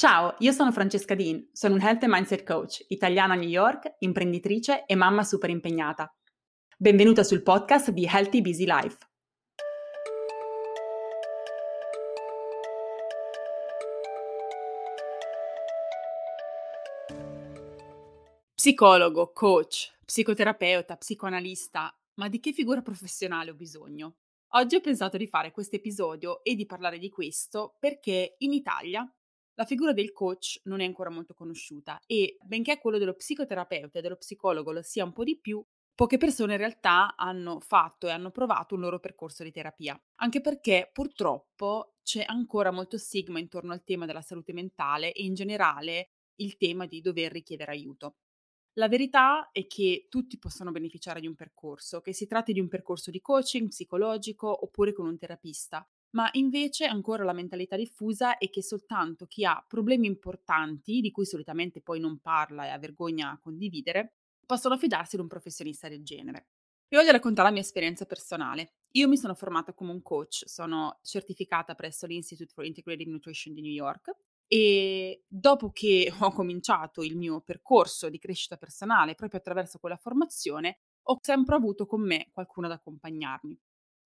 Ciao, io sono Francesca Dean, sono un Health and Mindset Coach, italiana a New York, imprenditrice e mamma super impegnata. Benvenuta sul podcast di Healthy Busy Life. Psicologo, coach, psicoterapeuta, psicoanalista, ma di che figura professionale ho bisogno? Oggi ho pensato di fare questo episodio e di parlare di questo perché in Italia la figura del coach non è ancora molto conosciuta e benché quello dello psicoterapeuta e dello psicologo lo sia un po' di più, poche persone in realtà hanno fatto e hanno provato un loro percorso di terapia, anche perché purtroppo c'è ancora molto stigma intorno al tema della salute mentale e in generale il tema di dover richiedere aiuto. La verità è che tutti possono beneficiare di un percorso, che si tratti di un percorso di coaching psicologico oppure con un terapista, ma invece ancora la mentalità diffusa è che soltanto chi ha problemi importanti, di cui solitamente poi non parla e ha vergogna a condividere, possono fidarsi di un professionista del genere. Vi voglio raccontare la mia esperienza personale. Io mi sono formata come un coach, sono certificata presso l'Institute for Integrated Nutrition di New York e dopo che ho cominciato il mio percorso di crescita personale proprio attraverso quella formazione, ho sempre avuto con me qualcuno ad accompagnarmi.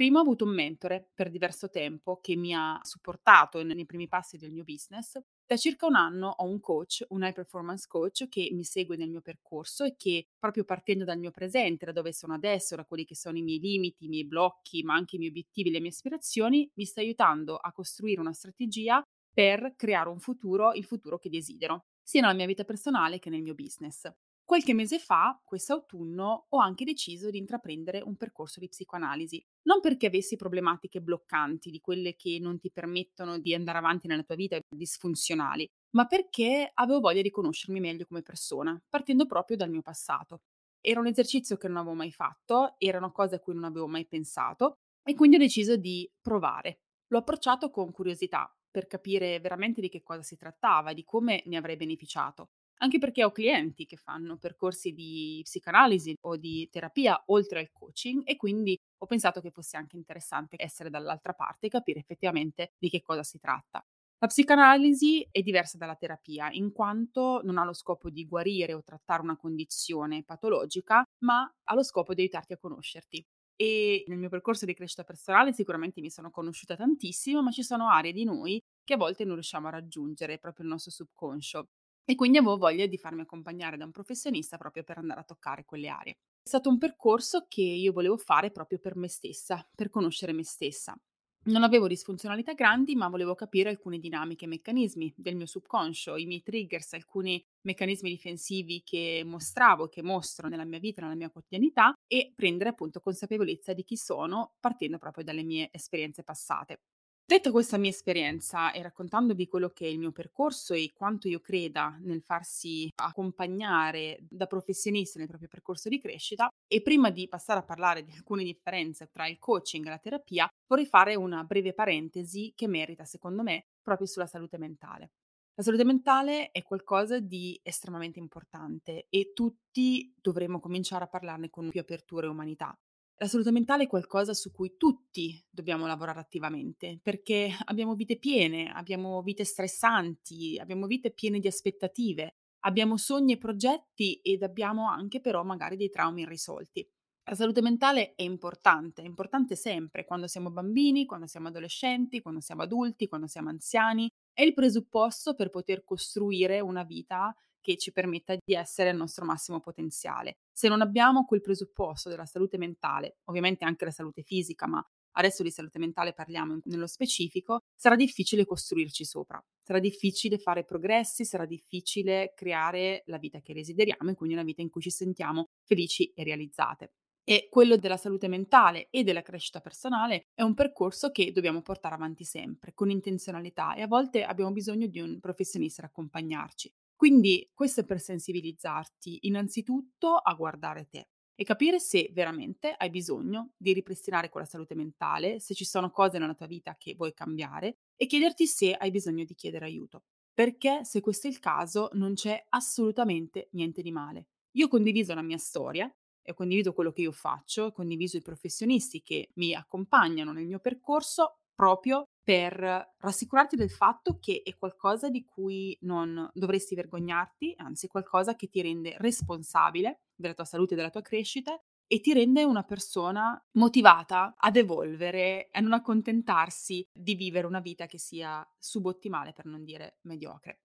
Prima ho avuto un mentore per diverso tempo che mi ha supportato nei primi passi del mio business. Da circa un anno ho un coach, un high performance coach che mi segue nel mio percorso e che proprio partendo dal mio presente, da dove sono adesso, da quelli che sono i miei limiti, i miei blocchi, ma anche i miei obiettivi, le mie aspirazioni, mi sta aiutando a costruire una strategia per creare un futuro, il futuro che desidero, sia nella mia vita personale che nel mio business. Qualche mese fa, quest'autunno, ho anche deciso di intraprendere un percorso di psicoanalisi, non perché avessi problematiche bloccanti, di quelle che non ti permettono di andare avanti nella tua vita, disfunzionali, ma perché avevo voglia di conoscermi meglio come persona, partendo proprio dal mio passato. Era un esercizio che non avevo mai fatto, era una cosa a cui non avevo mai pensato e quindi ho deciso di provare. L'ho approcciato con curiosità per capire veramente di che cosa si trattava, di come ne avrei beneficiato anche perché ho clienti che fanno percorsi di psicanalisi o di terapia oltre al coaching e quindi ho pensato che fosse anche interessante essere dall'altra parte e capire effettivamente di che cosa si tratta. La psicanalisi è diversa dalla terapia in quanto non ha lo scopo di guarire o trattare una condizione patologica, ma ha lo scopo di aiutarti a conoscerti. E nel mio percorso di crescita personale sicuramente mi sono conosciuta tantissimo, ma ci sono aree di noi che a volte non riusciamo a raggiungere, proprio il nostro subconscio. E quindi avevo voglia di farmi accompagnare da un professionista proprio per andare a toccare quelle aree. È stato un percorso che io volevo fare proprio per me stessa, per conoscere me stessa. Non avevo disfunzionalità grandi, ma volevo capire alcune dinamiche e meccanismi del mio subconscio, i miei triggers, alcuni meccanismi difensivi che mostravo, che mostro nella mia vita, nella mia quotidianità e prendere appunto consapevolezza di chi sono partendo proprio dalle mie esperienze passate. Detta questa mia esperienza e raccontandovi quello che è il mio percorso e quanto io creda nel farsi accompagnare da professionisti nel proprio percorso di crescita, e prima di passare a parlare di alcune differenze tra il coaching e la terapia, vorrei fare una breve parentesi che merita, secondo me, proprio sulla salute mentale. La salute mentale è qualcosa di estremamente importante e tutti dovremmo cominciare a parlarne con più apertura e umanità. La salute mentale è qualcosa su cui tutti dobbiamo lavorare attivamente, perché abbiamo vite piene, abbiamo vite stressanti, abbiamo vite piene di aspettative, abbiamo sogni e progetti ed abbiamo anche però magari dei traumi irrisolti. La salute mentale è importante, è importante sempre, quando siamo bambini, quando siamo adolescenti, quando siamo adulti, quando siamo anziani, è il presupposto per poter costruire una vita che ci permetta di essere al nostro massimo potenziale. Se non abbiamo quel presupposto della salute mentale, ovviamente anche la salute fisica, ma adesso di salute mentale parliamo nello specifico, sarà difficile costruirci sopra, sarà difficile fare progressi, sarà difficile creare la vita che desideriamo e quindi una vita in cui ci sentiamo felici e realizzate. E quello della salute mentale e della crescita personale è un percorso che dobbiamo portare avanti sempre, con intenzionalità e a volte abbiamo bisogno di un professionista ad accompagnarci. Quindi questo è per sensibilizzarti innanzitutto a guardare te e capire se veramente hai bisogno di ripristinare quella salute mentale, se ci sono cose nella tua vita che vuoi cambiare e chiederti se hai bisogno di chiedere aiuto. Perché se questo è il caso non c'è assolutamente niente di male. Io ho condiviso la mia storia e ho condiviso quello che io faccio, ho condiviso i professionisti che mi accompagnano nel mio percorso proprio per rassicurarti del fatto che è qualcosa di cui non dovresti vergognarti, anzi qualcosa che ti rende responsabile della tua salute e della tua crescita e ti rende una persona motivata ad evolvere e a non accontentarsi di vivere una vita che sia subottimale, per non dire mediocre.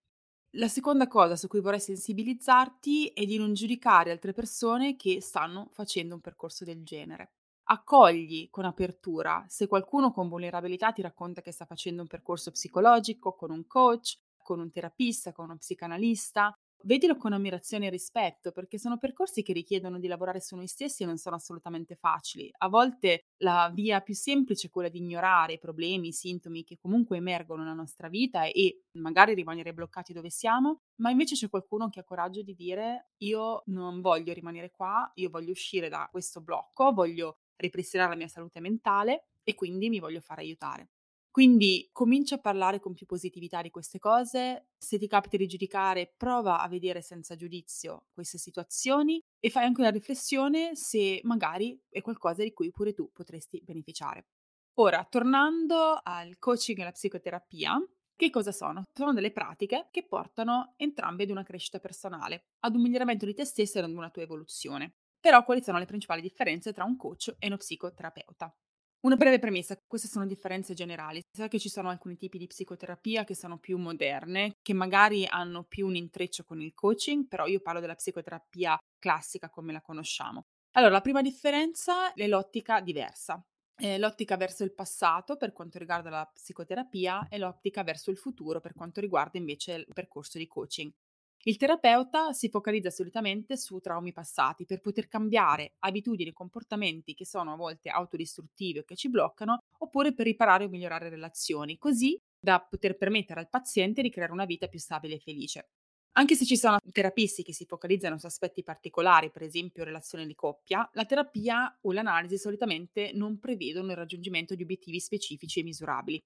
La seconda cosa su cui vorrei sensibilizzarti è di non giudicare altre persone che stanno facendo un percorso del genere. Accogli con apertura se qualcuno con vulnerabilità ti racconta che sta facendo un percorso psicologico con un coach, con un terapista, con uno psicanalista, vedilo con ammirazione e rispetto, perché sono percorsi che richiedono di lavorare su noi stessi e non sono assolutamente facili. A volte la via più semplice è quella di ignorare i problemi, i sintomi che comunque emergono nella nostra vita e magari rimanere bloccati dove siamo, ma invece c'è qualcuno che ha coraggio di dire io non voglio rimanere qua, io voglio uscire da questo blocco, voglio ripristinare la mia salute mentale e quindi mi voglio fare aiutare. Quindi comincia a parlare con più positività di queste cose, se ti capita di giudicare prova a vedere senza giudizio queste situazioni e fai anche una riflessione se magari è qualcosa di cui pure tu potresti beneficiare. Ora, tornando al coaching e alla psicoterapia, che cosa sono? Sono delle pratiche che portano entrambe ad una crescita personale, ad un miglioramento di te stesso e ad una tua evoluzione. Però quali sono le principali differenze tra un coach e uno psicoterapeuta? Una breve premessa, queste sono differenze generali. Sa che ci sono alcuni tipi di psicoterapia che sono più moderne, che magari hanno più un intreccio con il coaching, però io parlo della psicoterapia classica come la conosciamo. Allora, la prima differenza è l'ottica diversa. È l'ottica verso il passato per quanto riguarda la psicoterapia e l'ottica verso il futuro per quanto riguarda invece il percorso di coaching. Il terapeuta si focalizza solitamente su traumi passati per poter cambiare abitudini e comportamenti che sono a volte autodistruttivi o che ci bloccano, oppure per riparare o migliorare relazioni, così da poter permettere al paziente di creare una vita più stabile e felice. Anche se ci sono terapisti che si focalizzano su aspetti particolari, per esempio relazioni di coppia, la terapia o l'analisi solitamente non prevedono il raggiungimento di obiettivi specifici e misurabili.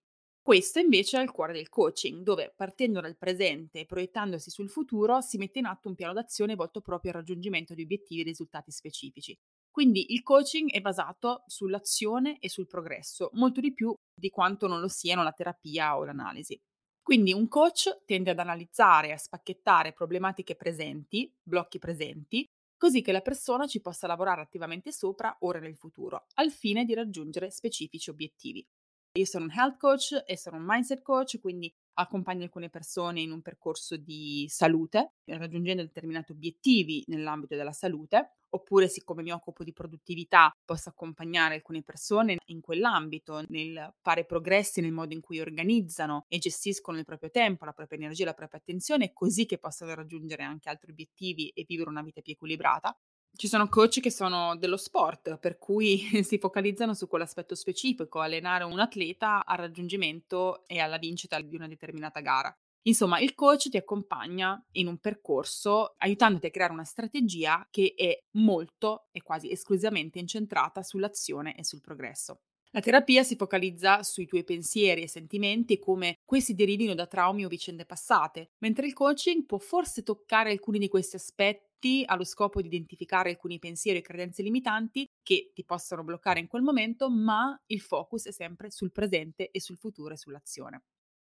Questo invece è il cuore del coaching, dove partendo dal presente e proiettandosi sul futuro si mette in atto un piano d'azione volto proprio al raggiungimento di obiettivi e risultati specifici. Quindi il coaching è basato sull'azione e sul progresso, molto di più di quanto non lo siano la terapia o l'analisi. Quindi un coach tende ad analizzare e a spacchettare problematiche presenti, blocchi presenti, così che la persona ci possa lavorare attivamente sopra ora nel futuro, al fine di raggiungere specifici obiettivi. Io sono un health coach e sono un mindset coach, quindi accompagno alcune persone in un percorso di salute, raggiungendo determinati obiettivi nell'ambito della salute, oppure siccome mi occupo di produttività posso accompagnare alcune persone in quell'ambito, nel fare progressi nel modo in cui organizzano e gestiscono il proprio tempo, la propria energia, la propria attenzione, così che possano raggiungere anche altri obiettivi e vivere una vita più equilibrata. Ci sono coach che sono dello sport, per cui si focalizzano su quell'aspetto specifico, allenare un atleta al raggiungimento e alla vincita di una determinata gara. Insomma, il coach ti accompagna in un percorso aiutandoti a creare una strategia che è molto e quasi esclusivamente incentrata sull'azione e sul progresso. La terapia si focalizza sui tuoi pensieri e sentimenti e come questi derivino da traumi o vicende passate, mentre il coaching può forse toccare alcuni di questi aspetti allo scopo di identificare alcuni pensieri e credenze limitanti che ti possono bloccare in quel momento, ma il focus è sempre sul presente e sul futuro e sull'azione.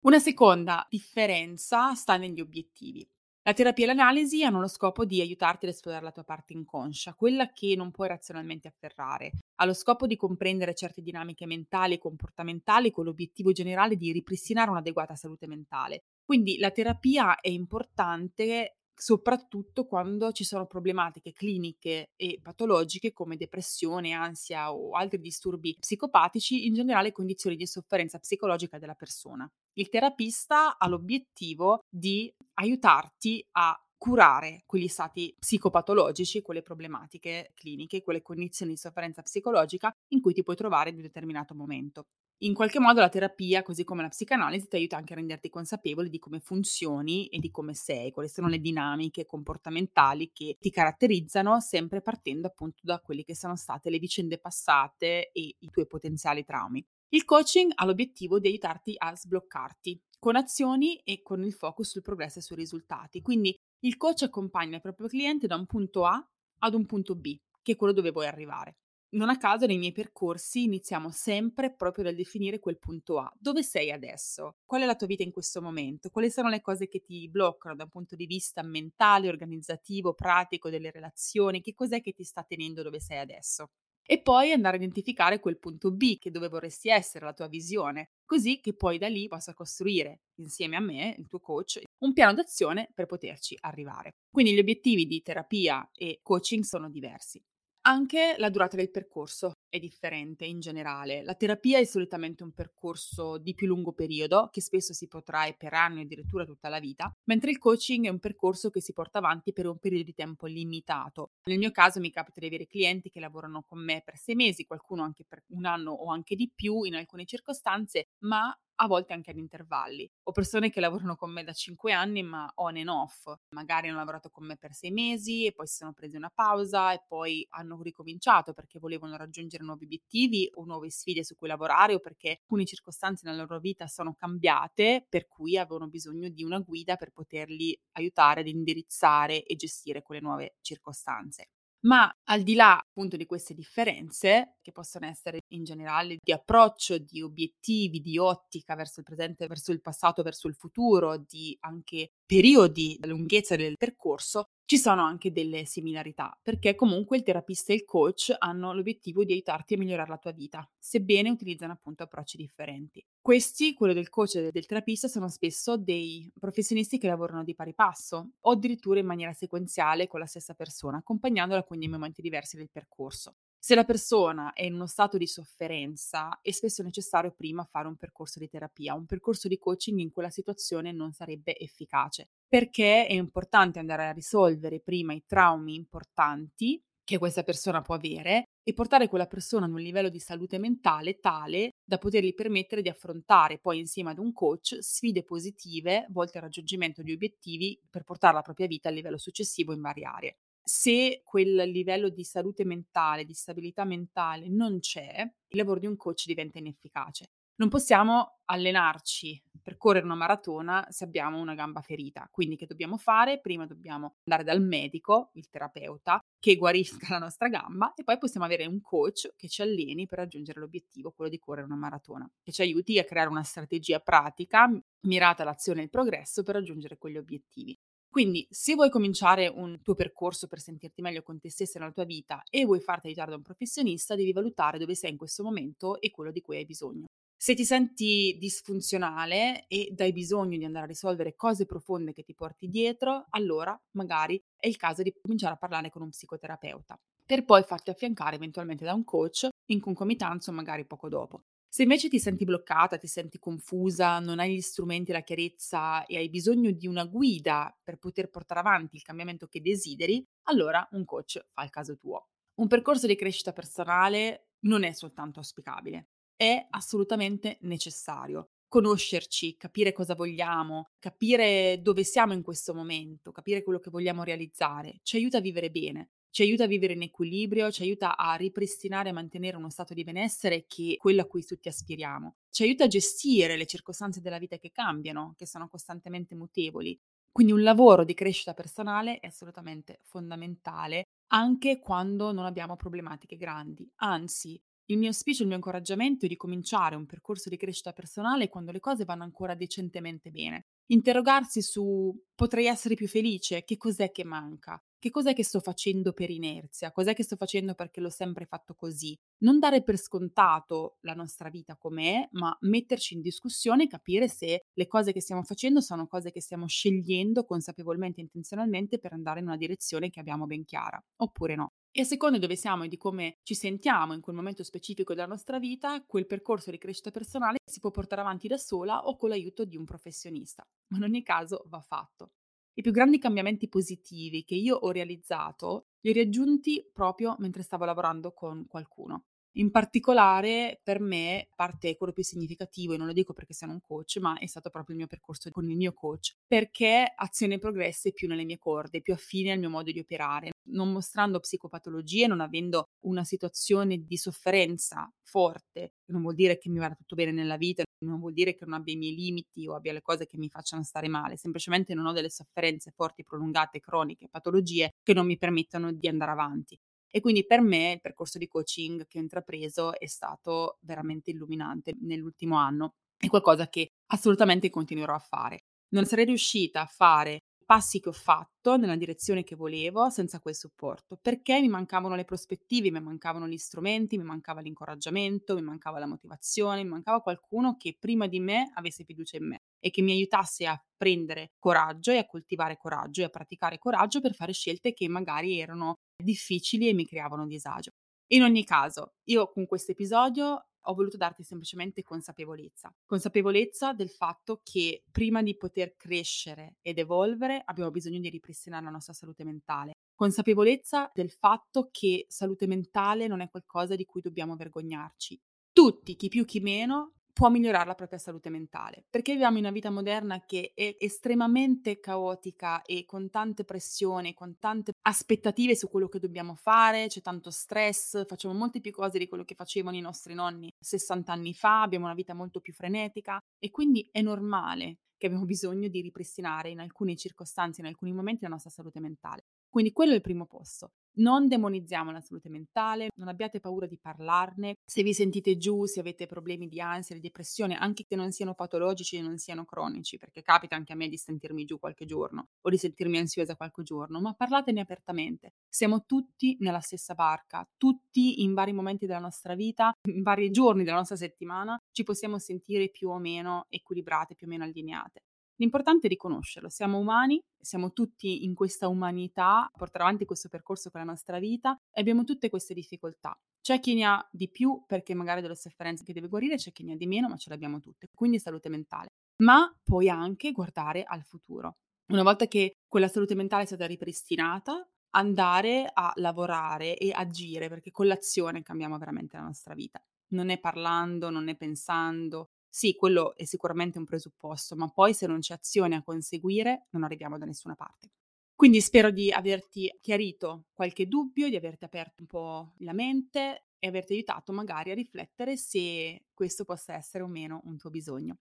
Una seconda differenza sta negli obiettivi. La terapia e l'analisi hanno lo scopo di aiutarti ad esplorare la tua parte inconscia, quella che non puoi razionalmente afferrare. Ha lo scopo di comprendere certe dinamiche mentali e comportamentali con l'obiettivo generale di ripristinare un'adeguata salute mentale. Quindi la terapia è importante soprattutto quando ci sono problematiche cliniche e patologiche come depressione, ansia o altri disturbi psicopatici, in generale condizioni di sofferenza psicologica della persona. Il terapista ha l'obiettivo di aiutarti a curare quegli stati psicopatologici, quelle problematiche cliniche, quelle condizioni di sofferenza psicologica in cui ti puoi trovare in un determinato momento. In qualche modo la terapia, così come la psicanalisi, ti aiuta anche a renderti consapevole di come funzioni e di come sei, quali sono le dinamiche comportamentali che ti caratterizzano, sempre partendo appunto da quelle che sono state le vicende passate e i tuoi potenziali traumi. Il coaching ha l'obiettivo di aiutarti a sbloccarti con azioni e con il focus sul progresso e sui risultati. Quindi il coach accompagna il proprio cliente da un punto A ad un punto B, che è quello dove vuoi arrivare. Non a caso nei miei percorsi iniziamo sempre proprio dal definire quel punto A. Dove sei adesso? Qual è la tua vita in questo momento? Quali sono le cose che ti bloccano da un punto di vista mentale, organizzativo, pratico, delle relazioni? Che cos'è che ti sta tenendo dove sei adesso? E poi andare a identificare quel punto B, che dove vorresti essere, la tua visione, così che poi da lì possa costruire insieme a me, il tuo coach, un piano d'azione per poterci arrivare. Quindi gli obiettivi di terapia e coaching sono diversi. Anche la durata del percorso è differente in generale. La terapia è solitamente un percorso di più lungo periodo, che spesso si protrae per anni o addirittura tutta la vita, mentre il coaching è un percorso che si porta avanti per un periodo di tempo limitato. Nel mio caso mi capita di avere clienti che lavorano con me per sei mesi, qualcuno anche per un anno o anche di più in alcune circostanze, ma a volte anche ad intervalli. Ho persone che lavorano con me da 5 anni, ma on and off. Magari hanno lavorato con me per 6 mesi e poi si sono presi una pausa e poi hanno ricominciato perché volevano raggiungere nuovi obiettivi o nuove sfide su cui lavorare o perché alcune circostanze nella loro vita sono cambiate, per cui avevano bisogno di una guida per poterli aiutare ad indirizzare e gestire quelle nuove circostanze. Ma al di là appunto di queste differenze, che possono essere in generale di approccio, di obiettivi, di ottica verso il presente, verso il passato, verso il futuro, di anche periodi, lunghezza del percorso, ci sono anche delle similarità, perché comunque il terapista e il coach hanno l'obiettivo di aiutarti a migliorare la tua vita, sebbene utilizzano appunto approcci differenti. Questi, quello del coach e del terapista, sono spesso dei professionisti che lavorano di pari passo o addirittura in maniera sequenziale con la stessa persona, accompagnandola quindi in momenti diversi del percorso. Se la persona è in uno stato di sofferenza, è spesso necessario prima fare un percorso di terapia, un percorso di coaching in quella situazione non sarebbe efficace, perché è importante andare a risolvere prima i traumi importanti che questa persona può avere e portare quella persona ad un livello di salute mentale tale da potergli permettere di affrontare poi insieme ad un coach sfide positive volte al raggiungimento di obiettivi per portare la propria vita al livello successivo in varie aree se quel livello di salute mentale, di stabilità mentale non c'è, il lavoro di un coach diventa inefficace. Non possiamo allenarci per correre una maratona se abbiamo una gamba ferita. Quindi che dobbiamo fare? Prima dobbiamo andare dal medico, il terapeuta, che guarisca la nostra gamba e poi possiamo avere un coach che ci alleni per raggiungere l'obiettivo, quello di correre una maratona, che ci aiuti a creare una strategia pratica mirata all'azione e al progresso per raggiungere quegli obiettivi. Quindi, se vuoi cominciare un tuo percorso per sentirti meglio con te stessa nella tua vita e vuoi farti aiutare da un professionista, devi valutare dove sei in questo momento e quello di cui hai bisogno. Se ti senti disfunzionale e dai bisogno di andare a risolvere cose profonde che ti porti dietro, allora magari è il caso di cominciare a parlare con un psicoterapeuta, per poi farti affiancare eventualmente da un coach in concomitanza o magari poco dopo. Se invece ti senti bloccata, ti senti confusa, non hai gli strumenti, la chiarezza e hai bisogno di una guida per poter portare avanti il cambiamento che desideri, allora un coach fa il caso tuo. Un percorso di crescita personale non è soltanto auspicabile, è assolutamente necessario. Conoscerci, capire cosa vogliamo, capire dove siamo in questo momento, capire quello che vogliamo realizzare, ci aiuta a vivere bene ci aiuta a vivere in equilibrio, ci aiuta a ripristinare e mantenere uno stato di benessere che è quello a cui tutti aspiriamo. Ci aiuta a gestire le circostanze della vita che cambiano, che sono costantemente mutevoli. Quindi un lavoro di crescita personale è assolutamente fondamentale anche quando non abbiamo problematiche grandi. Anzi, il mio auspicio, il mio incoraggiamento è di cominciare un percorso di crescita personale quando le cose vanno ancora decentemente bene. Interrogarsi su potrei essere più felice, che cos'è che manca? Che cos'è che sto facendo per inerzia? Cos'è che sto facendo perché l'ho sempre fatto così? Non dare per scontato la nostra vita com'è, ma metterci in discussione e capire se le cose che stiamo facendo sono cose che stiamo scegliendo consapevolmente e intenzionalmente per andare in una direzione che abbiamo ben chiara, oppure no. E a seconda di dove siamo e di come ci sentiamo in quel momento specifico della nostra vita, quel percorso di crescita personale si può portare avanti da sola o con l'aiuto di un professionista, ma in ogni caso va fatto. I più grandi cambiamenti positivi che io ho realizzato li ho raggiunti proprio mentre stavo lavorando con qualcuno. In particolare per me parte quello più significativo, e non lo dico perché sono un coach, ma è stato proprio il mio percorso con il mio coach, perché Azione e Progresso è più nelle mie corde, più affine al mio modo di operare, non mostrando psicopatologie, non avendo una situazione di sofferenza forte, non vuol dire che mi vada tutto bene nella vita, non vuol dire che non abbia i miei limiti o abbia le cose che mi facciano stare male, semplicemente non ho delle sofferenze forti, prolungate, croniche, patologie che non mi permettono di andare avanti. E quindi per me il percorso di coaching che ho intrapreso è stato veramente illuminante nell'ultimo anno. È qualcosa che assolutamente continuerò a fare. Non sarei riuscita a fare passi che ho fatto nella direzione che volevo senza quel supporto, perché mi mancavano le prospettive, mi mancavano gli strumenti, mi mancava l'incoraggiamento, mi mancava la motivazione, mi mancava qualcuno che prima di me avesse fiducia in me e che mi aiutasse a prendere coraggio e a coltivare coraggio e a praticare coraggio per fare scelte che magari erano difficili e mi creavano disagio. In ogni caso, io con questo episodio ho voluto darti semplicemente consapevolezza. Consapevolezza del fatto che prima di poter crescere ed evolvere abbiamo bisogno di ripristinare la nostra salute mentale. Consapevolezza del fatto che salute mentale non è qualcosa di cui dobbiamo vergognarci. Tutti, chi più chi meno, può migliorare la propria salute mentale, perché viviamo in una vita moderna che è estremamente caotica e con tante pressioni, con tante aspettative su quello che dobbiamo fare, c'è tanto stress, facciamo molte più cose di quello che facevano i nostri nonni 60 anni fa, abbiamo una vita molto più frenetica e quindi è normale che abbiamo bisogno di ripristinare in alcune circostanze, in alcuni momenti la nostra salute mentale. Quindi quello è il primo posto. Non demonizziamo la salute mentale, non abbiate paura di parlarne. Se vi sentite giù, se avete problemi di ansia, di depressione, anche che non siano patologici e non siano cronici, perché capita anche a me di sentirmi giù qualche giorno o di sentirmi ansiosa qualche giorno, ma parlatene apertamente. Siamo tutti nella stessa barca, tutti in vari momenti della nostra vita, in vari giorni della nostra settimana, ci possiamo sentire più o meno equilibrate, più o meno allineate. L'importante è riconoscerlo, siamo umani, siamo tutti in questa umanità a portare avanti questo percorso con la nostra vita e abbiamo tutte queste difficoltà. C'è chi ne ha di più perché magari ha delle sofferenze che deve guarire, c'è chi ne ha di meno, ma ce le abbiamo tutte, quindi salute mentale. Ma puoi anche guardare al futuro. Una volta che quella salute mentale è stata ripristinata, andare a lavorare e agire, perché con l'azione cambiamo veramente la nostra vita. Non è parlando, non è pensando, sì, quello è sicuramente un presupposto, ma poi se non c'è azione a conseguire non arriviamo da nessuna parte. Quindi spero di averti chiarito qualche dubbio, di averti aperto un po' la mente e averti aiutato magari a riflettere se questo possa essere o meno un tuo bisogno.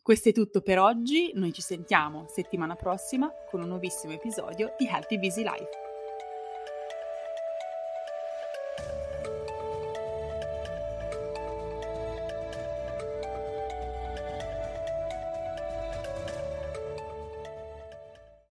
Questo è tutto per oggi, noi ci sentiamo settimana prossima con un nuovissimo episodio di Healthy Busy Life.